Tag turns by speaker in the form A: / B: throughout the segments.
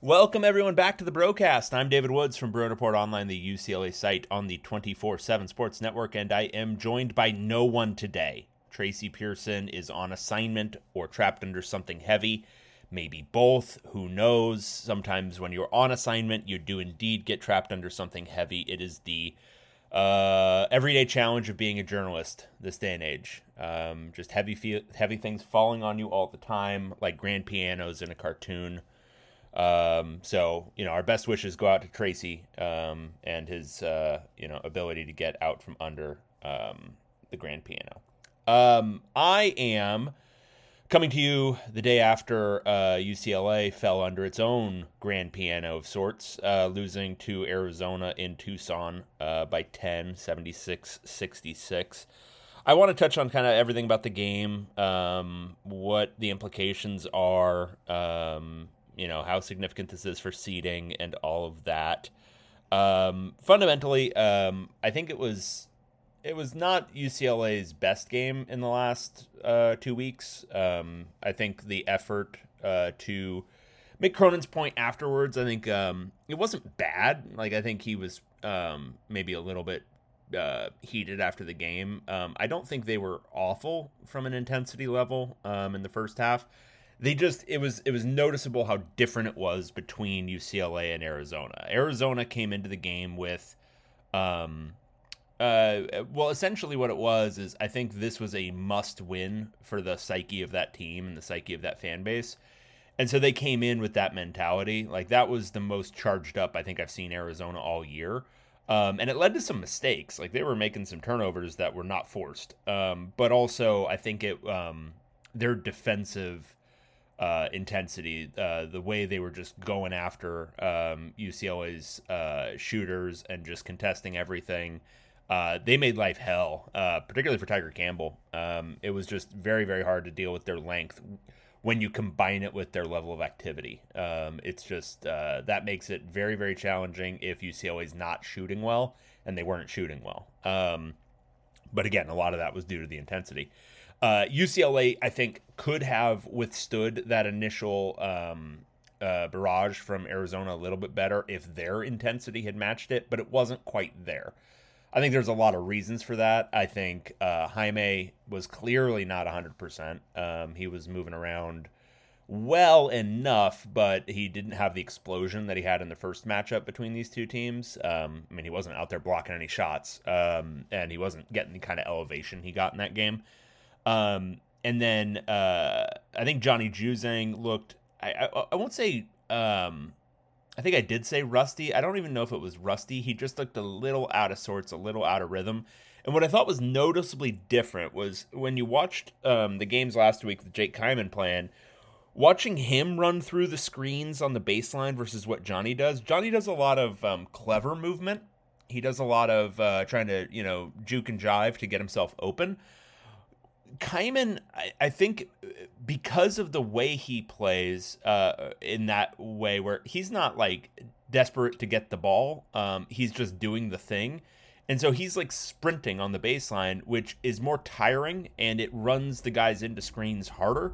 A: Welcome everyone back to the broadcast. I'm David Woods from Bruin Report Online, the UCLA site on the 24/7 Sports Network, and I am joined by no one today. Tracy Pearson is on assignment or trapped under something heavy, maybe both. Who knows? Sometimes when you're on assignment, you do indeed get trapped under something heavy. It is the uh, everyday challenge of being a journalist this day and age. Um, just heavy, fe- heavy things falling on you all the time, like grand pianos in a cartoon. Um, so you know, our best wishes go out to Tracy um, and his uh, you know ability to get out from under um, the grand piano. Um, I am coming to you the day after uh, UCLA fell under its own grand piano of sorts, uh, losing to Arizona in Tucson uh, by 10, 76 66. I want to touch on kind of everything about the game, um, what the implications are, um, you know how significant this is for seeding and all of that. Um, fundamentally, um, I think it was it was not UCLA's best game in the last uh, two weeks. Um, I think the effort uh, to make Cronin's point afterwards, I think um, it wasn't bad. Like I think he was um, maybe a little bit uh, heated after the game. Um, I don't think they were awful from an intensity level um, in the first half they just it was it was noticeable how different it was between UCLA and Arizona. Arizona came into the game with um uh well essentially what it was is I think this was a must win for the psyche of that team and the psyche of that fan base. And so they came in with that mentality. Like that was the most charged up I think I've seen Arizona all year. Um, and it led to some mistakes. Like they were making some turnovers that were not forced. Um, but also I think it um, their defensive uh, intensity, uh, the way they were just going after um, UCLA's uh, shooters and just contesting everything. Uh, they made life hell, uh, particularly for Tiger Campbell. Um, it was just very, very hard to deal with their length when you combine it with their level of activity. Um, it's just uh, that makes it very, very challenging if UCLA is not shooting well, and they weren't shooting well. Um, but again, a lot of that was due to the intensity. Uh, UCLA, I think, could have withstood that initial um, uh, barrage from Arizona a little bit better if their intensity had matched it, but it wasn't quite there. I think there's a lot of reasons for that. I think uh, Jaime was clearly not 100%. Um, he was moving around well enough, but he didn't have the explosion that he had in the first matchup between these two teams. Um, I mean, he wasn't out there blocking any shots, um, and he wasn't getting the kind of elevation he got in that game. Um, and then uh, I think Johnny Juzang looked. I, I, I won't say. Um, I think I did say rusty. I don't even know if it was rusty. He just looked a little out of sorts, a little out of rhythm. And what I thought was noticeably different was when you watched um, the games last week with Jake Kyman playing, watching him run through the screens on the baseline versus what Johnny does. Johnny does a lot of um, clever movement. He does a lot of uh, trying to, you know, juke and jive to get himself open. Kyman, I, I, think because of the way he plays uh, in that way, where he's not like desperate to get the ball, um, he's just doing the thing. And so he's like sprinting on the baseline, which is more tiring and it runs the guys into screens harder.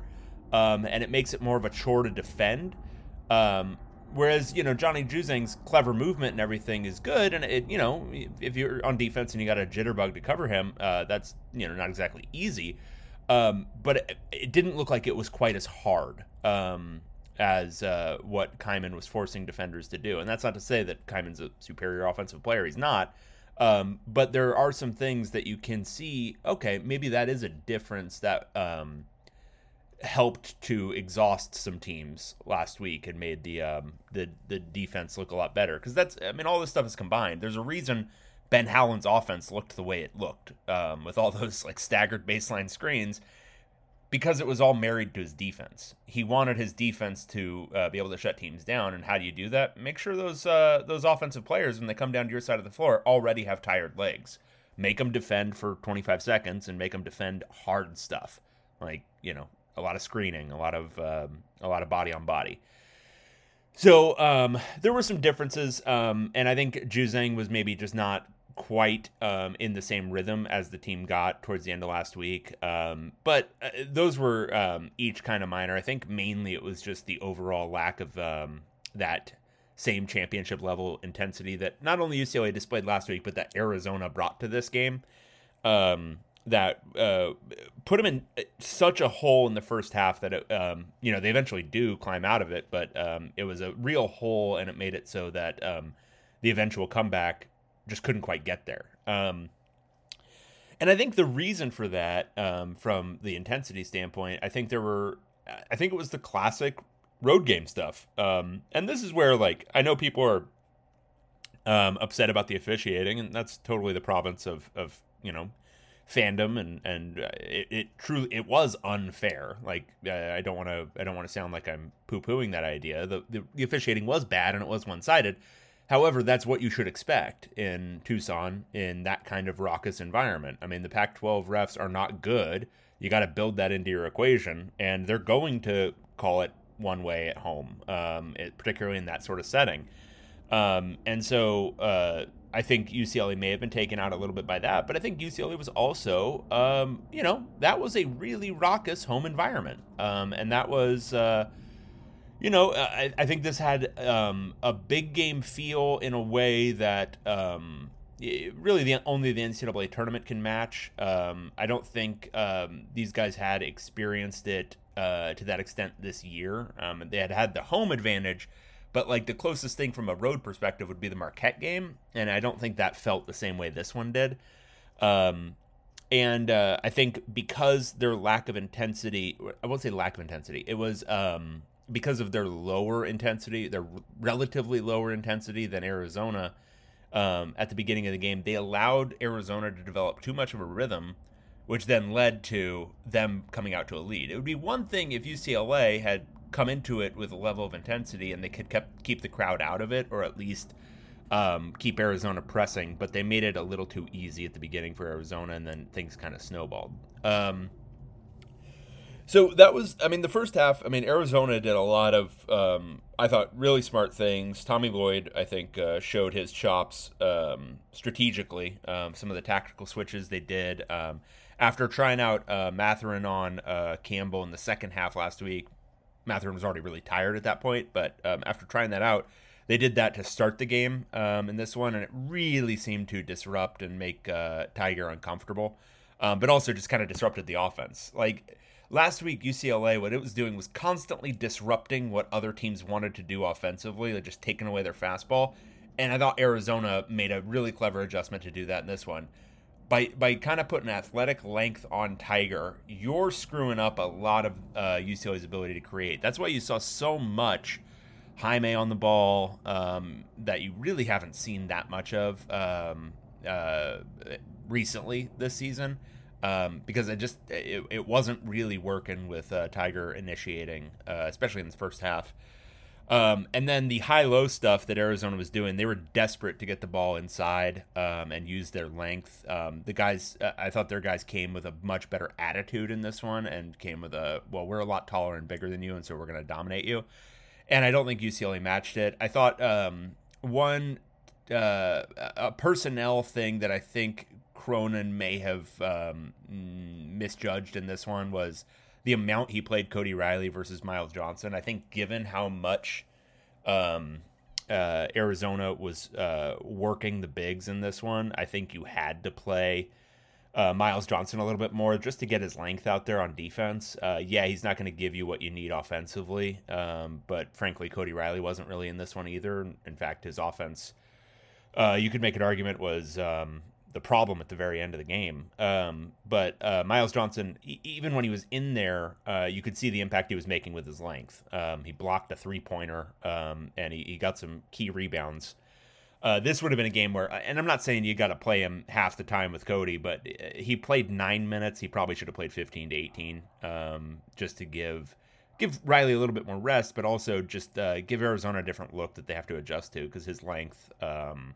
A: Um, and it makes it more of a chore to defend. Um, Whereas, you know, Johnny Juzang's clever movement and everything is good. And, it, you know, if you're on defense and you got a jitterbug to cover him, uh, that's, you know, not exactly easy. Um, but it, it, didn't look like it was quite as hard um, as uh, what Kyman was forcing defenders to do. And that's not to say that Kyman's a superior offensive player. He's not. Um, but there are some things that you can see. Okay, maybe that is a difference that um, helped to exhaust some teams last week and made the um, the the defense look a lot better because that's I mean all this stuff is combined. There's a reason Ben Howland's offense looked the way it looked um, with all those like staggered baseline screens because it was all married to his defense. He wanted his defense to uh, be able to shut teams down, and how do you do that? Make sure those uh, those offensive players when they come down to your side of the floor already have tired legs. Make them defend for 25 seconds and make them defend hard stuff like you know a lot of screening, a lot of um, a lot of body on body. So um, there were some differences, um, and I think Juzang was maybe just not quite um, in the same rhythm as the team got towards the end of last week. Um, but uh, those were um, each kind of minor. I think mainly it was just the overall lack of um, that same championship level intensity that not only UCLA displayed last week, but that Arizona brought to this game. Um, that uh, put them in uh, such a hole in the first half that it, um, you know they eventually do climb out of it, but um, it was a real hole, and it made it so that um, the eventual comeback just couldn't quite get there. Um, and I think the reason for that, um, from the intensity standpoint, I think there were, I think it was the classic road game stuff. Um, and this is where like I know people are upset about the officiating, and that's totally the province of of you know fandom and and uh, it, it truly it was unfair. Like uh, i don't want to i don't want to sound like i'm poo-pooing that idea. The, the, the officiating was bad and it was one-sided. However that's what you should expect in tucson in that kind of raucous environment. I mean the pac 12 refs are not good. You got to build that into your equation and they're going to call it one way at home, um, it, particularly in that sort of setting. Um, and so uh, I think UCLA may have been taken out a little bit by that, but I think UCLA was also, um, you know, that was a really raucous home environment. Um, and that was, uh, you know, I, I, think this had um, a big game feel in a way that um, really the only the NCAA tournament can match. I don't think these guys had experienced it uh, to that extent this year. Um, they had had the home advantage, but like the closest thing from a road perspective would be the Marquette game, and I don't think that felt the same way this one did. Um, and uh, I think because their lack of intensity, I won't say lack of intensity, it was um, because of their lower intensity, their relatively lower intensity than Arizona um, at the beginning of the game, they allowed Arizona to develop too much of a rhythm which then led to them coming out to a lead. It would be one thing if UCLA had come into it with a level of intensity and they could kept, keep the crowd out of it, or at least um, keep Arizona pressing. But they made it a little too easy at the beginning for Arizona, and then things kind of snowballed. Um, so that was, I mean, the first half. I mean, Arizona did a lot of, um, I thought, really smart things. Tommy Lloyd, I think, uh, showed his chops um, strategically. Um, some of the tactical switches they did. Um, after trying out uh, Mathurin on uh, Campbell in the second half last week, Mathurin was already really tired at that point. But um, after trying that out, they did that to start the game um, in this one, and it really seemed to disrupt and make uh, Tiger uncomfortable, um, but also just kind of disrupted the offense. Like last week, UCLA, what it was doing was constantly disrupting what other teams wanted to do offensively, like just taking away their fastball. And I thought Arizona made a really clever adjustment to do that in this one by by kind of putting athletic length on Tiger, you're screwing up a lot of uh, UCLA's ability to create. That's why you saw so much Jaime on the ball um, that you really haven't seen that much of um, uh, recently this season. Um, because it just it, it wasn't really working with uh, Tiger initiating, uh, especially in the first half. Um, and then the high low stuff that Arizona was doing, they were desperate to get the ball inside um, and use their length. Um, the guys, uh, I thought their guys came with a much better attitude in this one and came with a, well, we're a lot taller and bigger than you, and so we're going to dominate you. And I don't think UCLA matched it. I thought um, one, uh, a personnel thing that I think Cronin may have um, misjudged in this one was the amount he played Cody Riley versus Myles Johnson. I think given how much um, uh, Arizona was uh, working the bigs in this one, I think you had to play uh, Myles Johnson a little bit more just to get his length out there on defense. Uh, yeah, he's not going to give you what you need offensively, um, but frankly, Cody Riley wasn't really in this one either. In fact, his offense. Uh, you could make an argument was um, the problem at the very end of the game. Um, but uh, Myles Johnson, e- even when he was in there, uh, you could see the impact he was making with his length. Um, he blocked a three pointer um, and he, he, got some key rebounds. Uh, this would have been a game where, and I'm not saying you got to play him half the time with Cody, but uh, he played nine minutes. He probably should have played 15 to 18, um, just to give give Riley a little bit more rest, but also just uh, give Arizona a different look that they have to adjust to because his length um,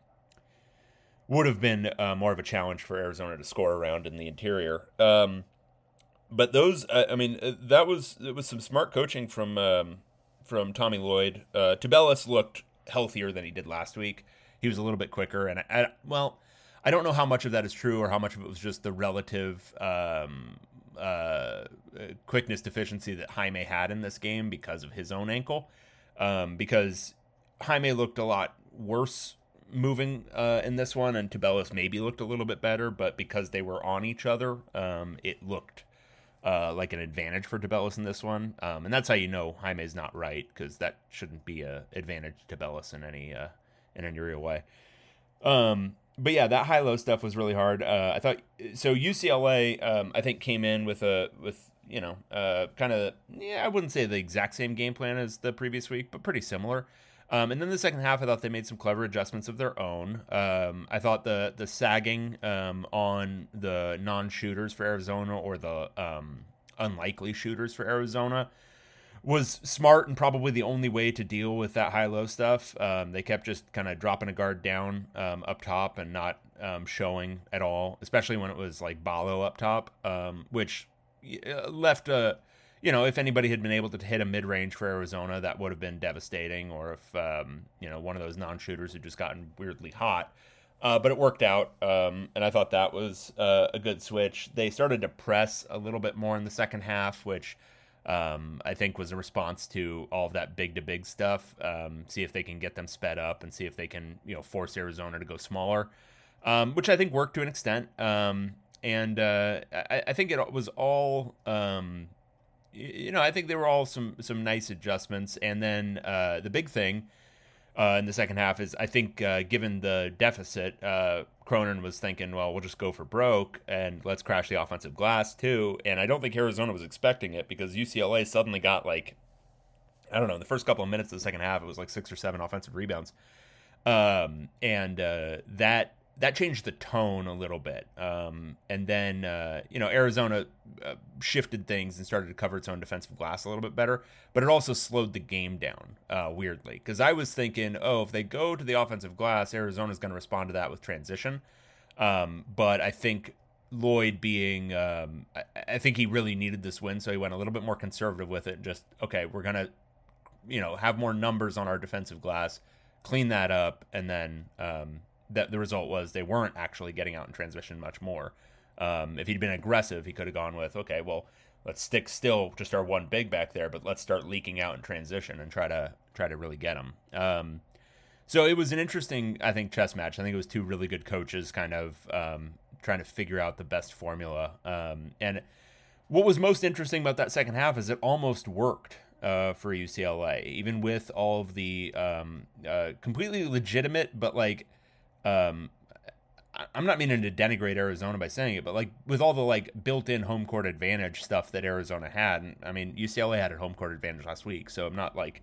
A: would have been uh, more of a challenge for Arizona to score around in the interior. Um, but those, I, mean, uh, that was it was some smart coaching from um, from Tommy Lloyd. Uh, Tubelis looked healthier than he did last week. He was a little bit quicker, and I, I, well, I don't know how much of that is true or how much of it was just the relative um, uh, quickness deficiency that Jaime had in this game because of his own ankle. Um, because Jaime looked a lot worse moving uh, in this one, and Tubelis maybe looked a little bit better, but because they were on each other, um, it looked uh, like an advantage for Tubelis in this one. Um, and that's how you know Jaime's not right, because that shouldn't be an advantage to Tubelis in any uh, in any real way. Um, but yeah, that high low stuff was really hard. Uh, I thought so. UCLA, um, I think, came in with a with you know uh, kind of yeah, I wouldn't say the exact same game plan as the previous week, but pretty similar. Um, and then the second half, I thought they made some clever adjustments of their own. Um, I thought the the sagging um, on the non shooters for Arizona or the um, unlikely shooters for Arizona was smart and probably the only way to deal with that high low stuff. Um, they kept just kind of dropping a guard down um, up top and not showing at all, especially when it was like Ballo up top, which uh, left a you know, if anybody had been able to hit a mid range for Arizona, that would have been devastating. Or if, um, you know, one of those non shooters had just gotten weirdly hot. Uh, but it worked out. Um, and I thought that was uh, a good switch. They started to press a little bit more in the second half, which um, I think was a response to all of that big to big stuff. Um, see if they can get them sped up and see if they can, you know, force Arizona to go smaller, um, which I think worked to an extent. Um, and uh, I, I, think it was all you know, I think there were all some some nice adjustments, and then uh, the big thing uh, in the second half is I think uh, given the deficit, uh, Cronin was thinking, well, we'll just go for broke and let's crash the offensive glass too. And I don't think Arizona was expecting it because UCLA suddenly got like, I don't know, in the first couple of minutes of the second half, it was like six or seven offensive rebounds, um, and uh, that that changed the tone a little bit. Um, and then, uh, you know, Arizona uh, shifted things and started to cover its own defensive glass a little bit better, but it also slowed the game down uh, weirdly. Because I was thinking, oh, if they go to the offensive glass, Arizona's going to respond to that with transition. Um, but I think Lloyd being, um, I, I, think he really needed this win, so he went a little bit more conservative with it. Just, okay, we're going to, you know, have more numbers on our defensive glass, clean that up, and then um, that the result was they weren't actually getting out in transition much more. Um, if he'd been aggressive, he could have gone with, okay, well, let's stick still just our one big back there, but let's start leaking out in transition and try to try to really get him. Um, so it was an interesting, I think, chess match. I think it was two really good coaches kind of um, trying to figure out the best formula. Um, and what was most interesting about that second half is it almost worked uh, for UCLA, even with all of the um, uh, completely legitimate, but like um, I'm not meaning to denigrate Arizona by saying it, but like with all the like built-in home court advantage stuff that Arizona had, and I mean UCLA had a home court advantage last week, so I'm not like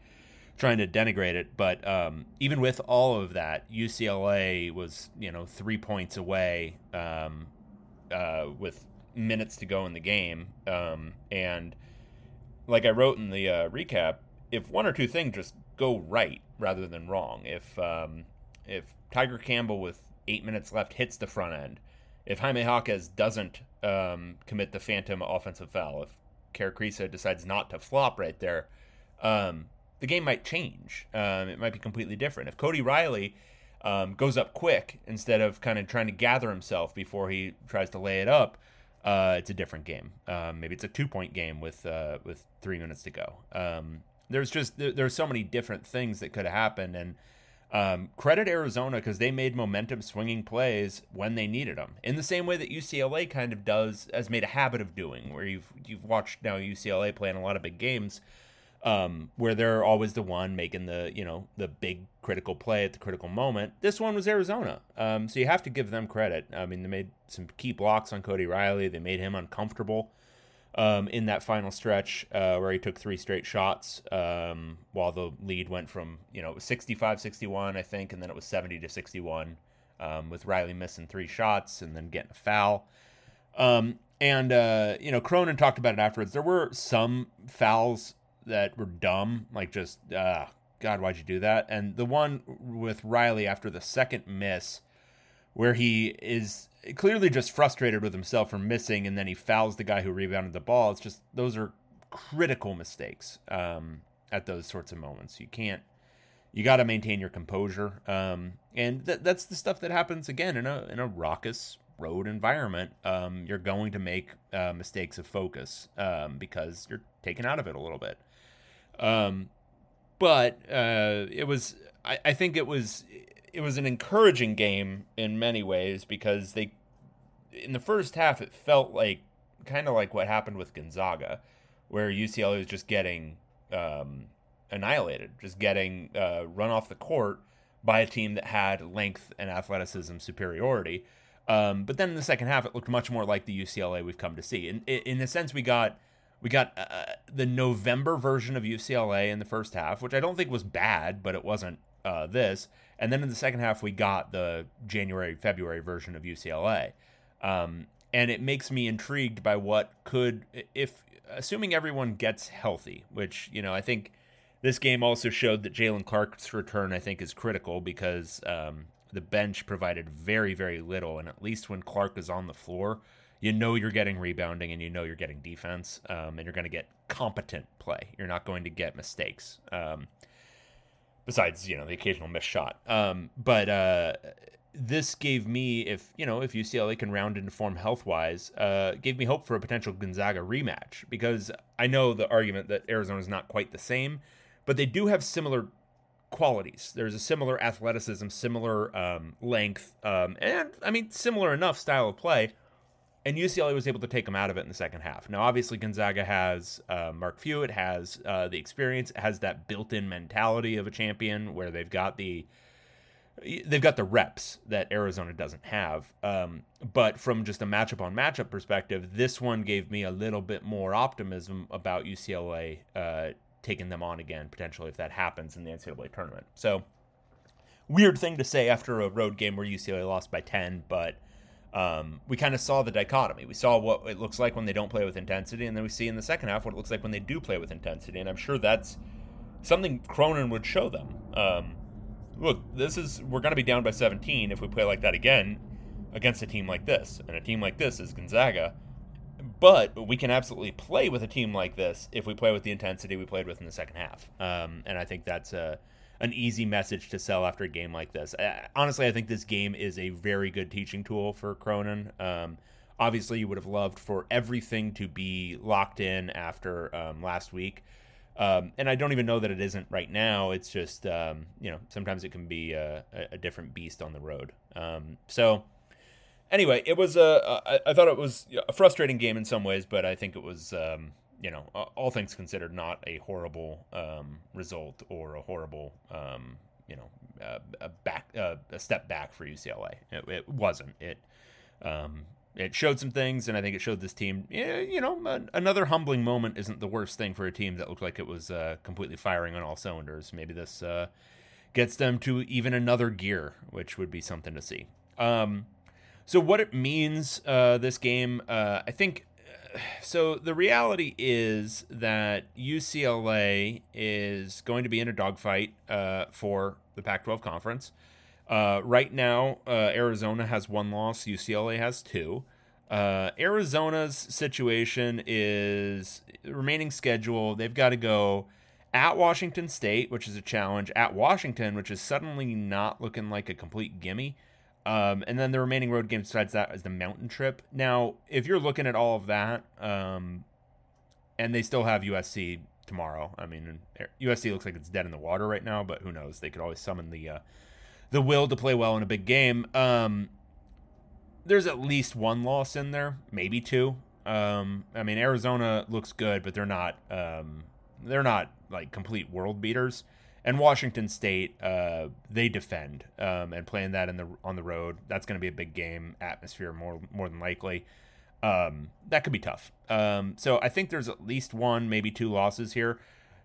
A: trying to denigrate it, but um, even with all of that, UCLA was you know three points away um, uh, with minutes to go in the game, um, and like I wrote in the uh, recap, if one or two things just go right rather than wrong, if um, if Tiger Campbell with eight minutes left hits the front end, if Jaime Jaquez doesn't um, commit the phantom offensive foul, if Kerr Kriisa decides not to flop right there, um, the game might change. Um, it might be completely different. If Cody Riley um, goes up quick instead of kind of trying to gather himself before he tries to lay it up, uh, it's a different game. Um, maybe it's a two point game with uh, with three minutes to go. Um, there's just there, there's so many different things that could have happened, and um, credit Arizona because they made momentum swinging plays when they needed them, in the same way that UCLA kind of does, has made a habit of doing. Where you've you've watched now UCLA play in a lot of big games, um, where they're always the one making the you know the big critical play at the critical moment. This one was Arizona, um, so you have to give them credit. I mean, they made some key blocks on Cody Riley. They made him uncomfortable um, in that final stretch uh, where he took three straight shots um, while the lead went from, you know, 65 61, I think, and then it was 70 to 61 um, with Riley missing three shots and then getting a foul. Um, and, uh, you know, Cronin talked about it afterwards. There were some fouls that were dumb, like just, uh, God, why'd you do that? And the one with Riley after the second miss where he is clearly just frustrated with himself for missing and then he fouls the guy who rebounded the ball. It's just those are critical mistakes um, at those sorts of moments. You can't you got to maintain your composure. Um, and th- that's the stuff that happens again in a in a raucous road environment. Um, you're going to make uh, mistakes of focus um, because you're taken out of it a little bit. Um, but uh, it was I, I think it was it was an encouraging game in many ways because they in the first half it felt like kind of like what happened with Gonzaga, where UCLA was just getting um, annihilated, just getting uh, run off the court by a team that had length and athleticism superiority. Um, but then in the second half, it looked much more like the UCLA we've come to see. In in a sense, we got we got uh, the November version of UCLA in the first half, which I don't think was bad, but it wasn't uh, this. And then in the second half, we got the January February version of UCLA, um, and it makes me intrigued by what could if assuming everyone gets healthy, which you know I think this game also showed that Jaylen Clark's return I think is critical because um, the bench provided very, very little. And at least when Clark is on the floor, you know you're getting rebounding and you know you're getting defense um, and you're going to get competent play. You're not going to get mistakes. Um, besides, you know, the occasional missed shot. Um, but uh, this gave me, if you know, if UCLA can round into form health wise, uh, gave me hope for a potential Gonzaga rematch because I know the argument that Arizona is not quite the same, but they do have similar qualities. There's a similar athleticism, similar um, length, um, and I mean similar enough style of play. And UCLA was able to take them out of it in the second half. Now, obviously, Gonzaga has uh, Mark Few. It has uh, the experience. It has that built-in mentality of a champion, where they've got the they've got the reps that Arizona doesn't have. Um, but from just a matchup on matchup perspective, this one gave me a little bit more optimism about UCLA uh, taking them on again potentially if that happens in the NCAA tournament. So weird thing to say after a road game where UCLA lost by 10, but um, we kind of saw the dichotomy. We saw what it looks like when they don't play with intensity, and then we see in the second half what it looks like when they do play with intensity. And I'm sure that's something Cronin would show them. Um, look, this is we're going to be down by 17 if we play like that again against a team like this, and a team like this is Gonzaga but we can absolutely play with a team like this if we play with the intensity we played with in the second half. Um, and I think that's a, an easy message to sell after a game like this. Uh, honestly, I think this game is a very good teaching tool for Cronin. Um, obviously, you would have loved for everything to be locked in after um, last week. Um, and I don't even know that it isn't right now. It's just, um, you know, sometimes it can be a, a different beast on the road. Um, so, anyway, it was a. I, I thought it was a frustrating game in some ways, but I think it was, um, you know, all things considered, not a horrible um, result or a horrible, um, you know, a back a step back for UCLA. It, it wasn't. It um, it showed some things, and I think it showed this team. You know, another humbling moment isn't the worst thing for a team that looked like it was uh, completely firing on all cylinders. Maybe this uh, gets them to even another gear, which would be something to see. Um, so what it means, uh, this game, uh, I think. Uh, so the reality is that UCLA is going to be in a dogfight uh, for the Pac-12 conference. Uh, right now, uh, Arizona has one loss. UCLA has two. Arizona's situation is remaining schedule. They've got to go at Washington State, which is a challenge. At Washington, which is suddenly not looking like a complete gimme. Um, and then the remaining road games besides that is the mountain trip. Now, if you're looking at all of that, um, and they still have USC tomorrow. I mean, USC looks like it's dead in the water right now, but who knows? They could always summon the uh, the will to play well in a big game. Um, there's at least one loss in there, maybe two. Um, I mean, Arizona looks good, but they're not. Um, they're not like complete world beaters and Washington State, uh, they defend um, and playing that in the on the road. That's going to be a big game atmosphere more more than likely. Um, that could be tough. Um, so I think there's at least one, maybe two losses here.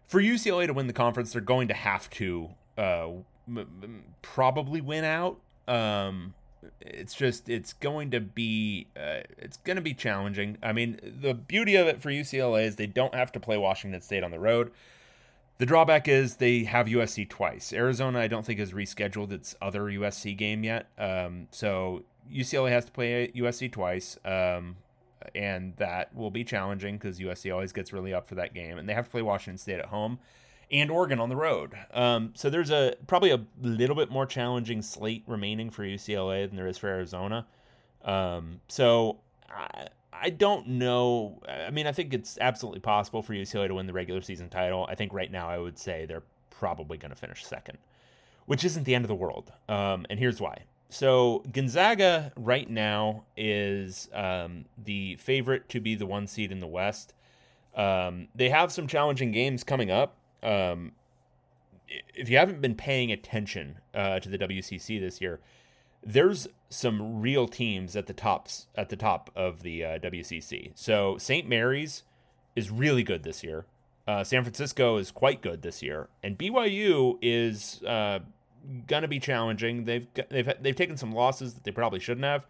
A: For UCLA to win the conference, they're going to have to uh, m- probably win out. Um, it's just it's going to be uh, it's going to be challenging. I mean, the beauty of it for UCLA is they don't have to play Washington State on the road. The drawback is they have USC twice. Arizona, I don't think, has rescheduled its other USC game yet. Um, so UCLA has to play USC twice, um, and that will be challenging because USC always gets really up for that game, and they have to play Washington State at home and Oregon on the road. Um, so there's a probably a little bit more challenging slate remaining for UCLA than there is for Arizona. Um, so I, I don't know. I mean, I think it's absolutely possible for UCLA to win the regular season title. I think right now I would say they're probably going to finish second, which isn't the end of the world. Um, and here's why. So Gonzaga right now is um, the favorite to be the one seed in the West. Um, they have some challenging games coming up. Um, if you haven't been paying attention uh, to the WCC this year, there's some real teams at the tops at the top of the uh, WCC. So St. Mary's is really good this year. Uh, San Francisco is quite good this year, and BYU is uh, gonna be challenging. They've they've they've taken some losses that they probably shouldn't have,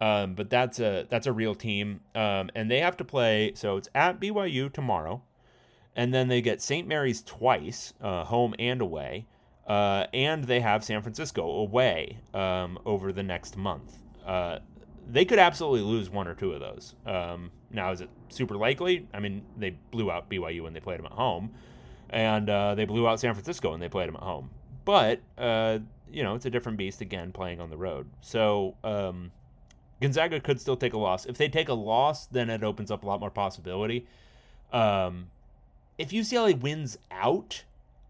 A: um, but that's a that's a real team, um, and they have to play. So it's at BYU tomorrow, and then they get St. Mary's twice, uh, home and away. Uh, and they have San Francisco away um, over the next month. Uh, they could absolutely lose one or two of those. Um, now, is it super likely? I mean, they blew out BYU when they played them at home, and uh, they blew out San Francisco when they played them at home. But uh, you know, it's a different beast again playing on the road. So um, Gonzaga could still take a loss. If they take a loss, then it opens up a lot more possibility. Um, if UCLA wins out,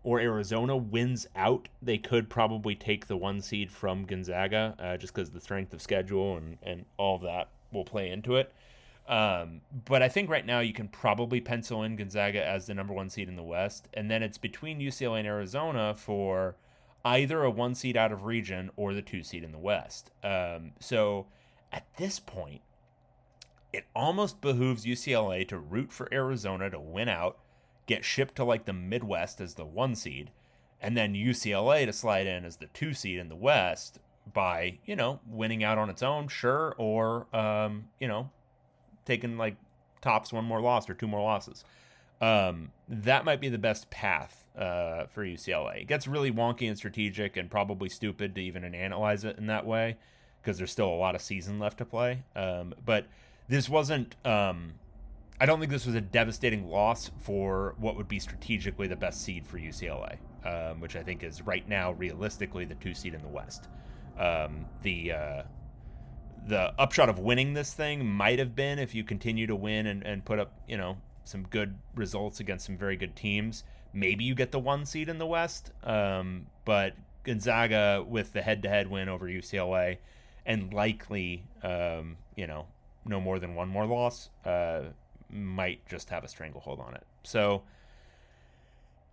A: or Arizona wins out, they could probably take the one seed from Gonzaga, uh, just because the strength of schedule and, and all of that will play into it. Um, but I think right now you can probably pencil in Gonzaga as the number one seed in the West, and then it's between UCLA and Arizona for either a one seed out of region or the two seed in the West. Um, so at this point, it almost behooves UCLA to root for Arizona to win out get shipped to like the Midwest as the one seed, and then UCLA to slide in as the two seed in the West by you know winning out on its own, sure, or um, you know taking like tops one more loss or two more losses. Um, that might be the best path uh, for UCLA. It gets really wonky and strategic, and probably stupid to even analyze it in that way because there's still a lot of season left to play. Um, but this wasn't um, I don't think this was a devastating loss for what would be strategically the best seed for UCLA, um, which I think is right now realistically the two seed in the West. Um, the uh, the upshot of winning this thing might have been if you continue to win and, and put up you know some good results against some very good teams. Maybe you get the one seed in the West, um, but Gonzaga with the head-to-head win over UCLA and likely um, you know no more than one more loss. Uh, might just have a stranglehold on it. So,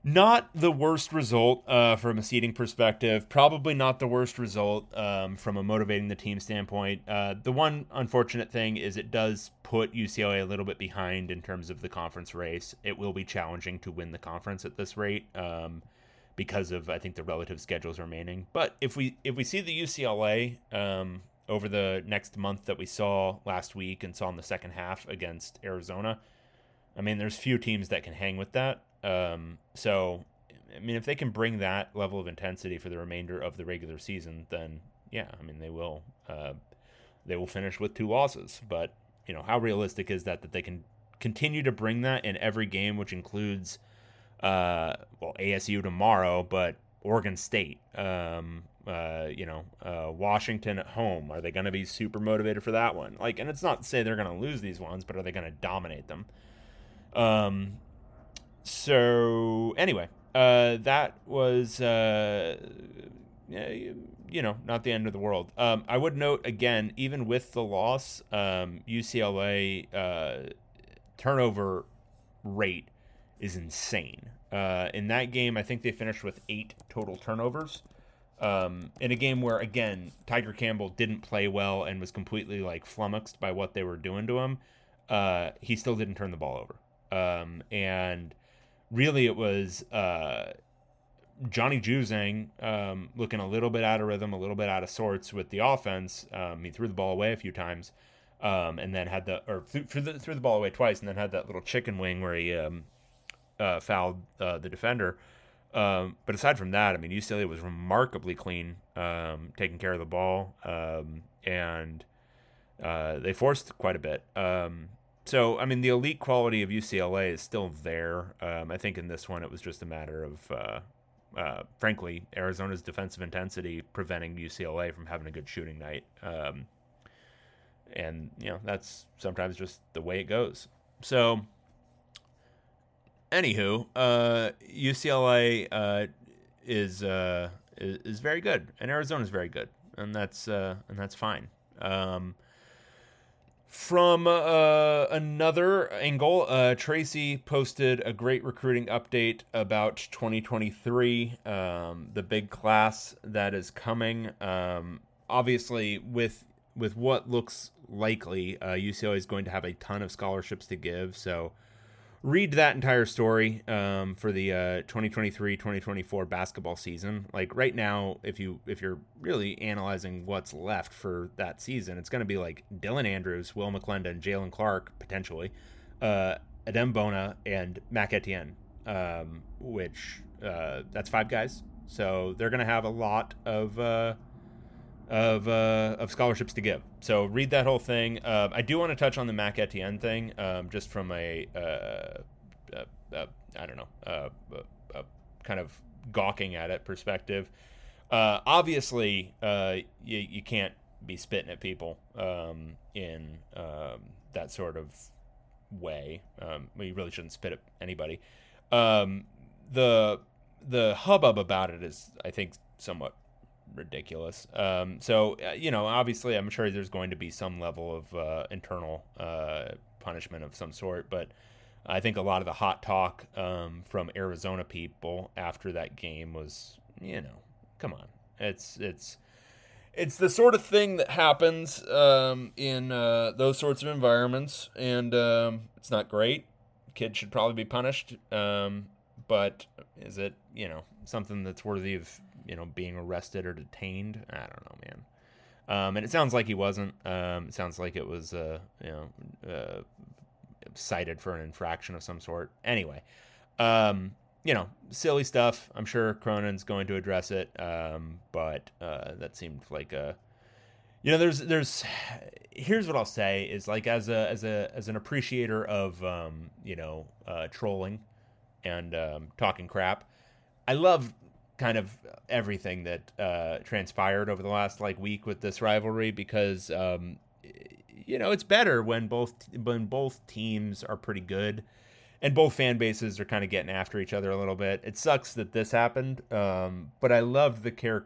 A: not the worst result uh, from a seeding perspective. Probably not the worst result um, from a motivating the team standpoint. Uh, the one unfortunate thing is it does put UCLA a little bit behind in terms of the conference race. It will be challenging to win the conference at this rate um, because of I think the relative schedules remaining. But if we if we see the UCLA um, over the next month that we saw last week and saw in the second half against Arizona. I mean, there's few teams that can hang with that. Um, so, I mean, if they can bring that level of intensity for the remainder of the regular season, then yeah, I mean, they will. Uh, they will finish with two losses. But you know, how realistic is that that they can continue to bring that in every game, which includes, uh, well, ASU tomorrow, but Oregon State, um, uh, you know, uh, Washington at home. Are they going to be super motivated for that one? Like, and it's not to say they're going to lose these ones, but are they going to dominate them? Um, so anyway, uh, that was, uh, you know, not the end of the world. Um, I would note again, even with the loss, um, UCLA uh, turnover rate is insane. Uh, in that game, I think they finished with eight total turnovers. Um, in a game where again Tiger Campbell didn't play well and was completely like flummoxed by what they were doing to him, uh, he still didn't turn the ball over. Um, and really, it was uh, Johnny Juzang um, looking a little bit out of rhythm, a little bit out of sorts with the offense. Um, he threw the ball away a few times, um, and then had the or threw, threw, the, threw the ball away twice, and then had that little chicken wing where he um, uh, fouled uh, the defender. Um, but aside from that, I mean, UCLA was remarkably clean, um, taking care of the ball, um, and uh, they forced quite a bit. Um, so, I mean, the elite quality of UCLA is still there. Um, I think in this one, it was just a matter of, uh, uh, frankly, Arizona's defensive intensity preventing UCLA from having a good shooting night. Um, and, you know, that's sometimes just the way it goes. So, anywho, uh, UCLA uh, is uh, is, is very good, and Arizona is very good, and that's uh, and that's fine. Um, from uh, another angle, uh, Tracy posted a great recruiting update about 2023, um, the big class that is coming. Um, obviously, with with what looks likely, uh, UCLA is going to have a ton of scholarships to give. So read that entire story um, for the uh, 2023-2024 basketball season. Like right now, if you if you're really analyzing what's left for that season, it's going to be like Dylan Andrews, Will McClendon, Jaylen Clark potentially, uh, Adem Bona, and Mac Etienne. Um, which uh, that's five guys. So they're going to have a lot of uh, of uh, of scholarships to give. So read that whole thing. Uh, I do want to touch on the Mac Etienne thing, um, just from a uh, uh, uh I don't know, uh, kind of gawking at it perspective. obviously, you, you can't be spitting at people um, in um, that sort of way. Um, you really shouldn't spit at anybody. Um, the the hubbub about it is, I think, somewhat ridiculous. Um, so uh, you know, obviously, I'm sure there's going to be some level of uh, internal uh, punishment of some sort, but I think a lot of the hot talk um, from Arizona people after that game was, you know, come on, it's it's it's the sort of thing that happens um, in uh, those sorts of environments, and um, it's not great. Kids should probably be punished, um, but is it you know something that's worthy of you know being arrested or detained. I don't know, man. Um, and it sounds like he wasn't. Um, it sounds like it was uh, you know uh, cited for an infraction of some sort. Anyway, um, you know, silly stuff. I'm sure Cronin's going to address it, um, but uh, that seemed like a you know there's there's here's what I'll say is like as a as a as an appreciator of um, you know uh, trolling and um, talking crap. I love kind of everything that uh, transpired over the last like week with this rivalry because um, you know it's better when both when both teams are pretty good and both fan bases are kind of getting after each other a little bit. It sucks that this happened, um, but I loved the Kerr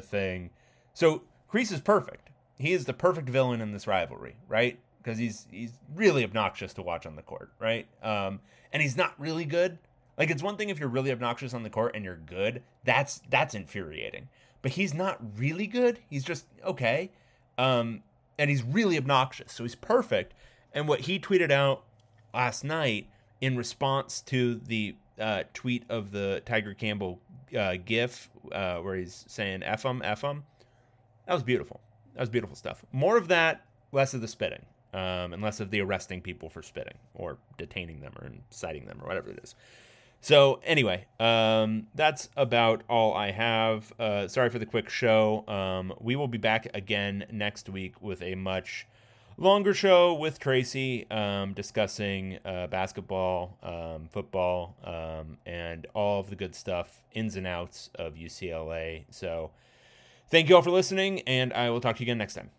A: thing. So Kriisa is perfect. He is the perfect villain in this rivalry, right? Because he's he's really obnoxious to watch on the court, right? Um, and he's not really good, like it's one thing if you're really obnoxious on the court and you're good. That's that's infuriating. But he's not really good. He's just okay. Um, and he's really obnoxious. So he's perfect. And what he tweeted out last night in response to the uh, tweet of the Tiger Campbell uh, GIF uh, where he's saying "f him, f him," that was beautiful. That was beautiful stuff. More of that, less of the spitting, um, and less of the arresting people for spitting or detaining them or inciting them or whatever it is. So anyway, um, that's about all I have. Uh, sorry for the quick show. Um, we will be back again next week with a much longer show with Tracy, um, discussing uh, basketball, um, football, um, and all of the good stuff, ins and outs of UCLA. So thank you all for listening, and I will talk to you again next time.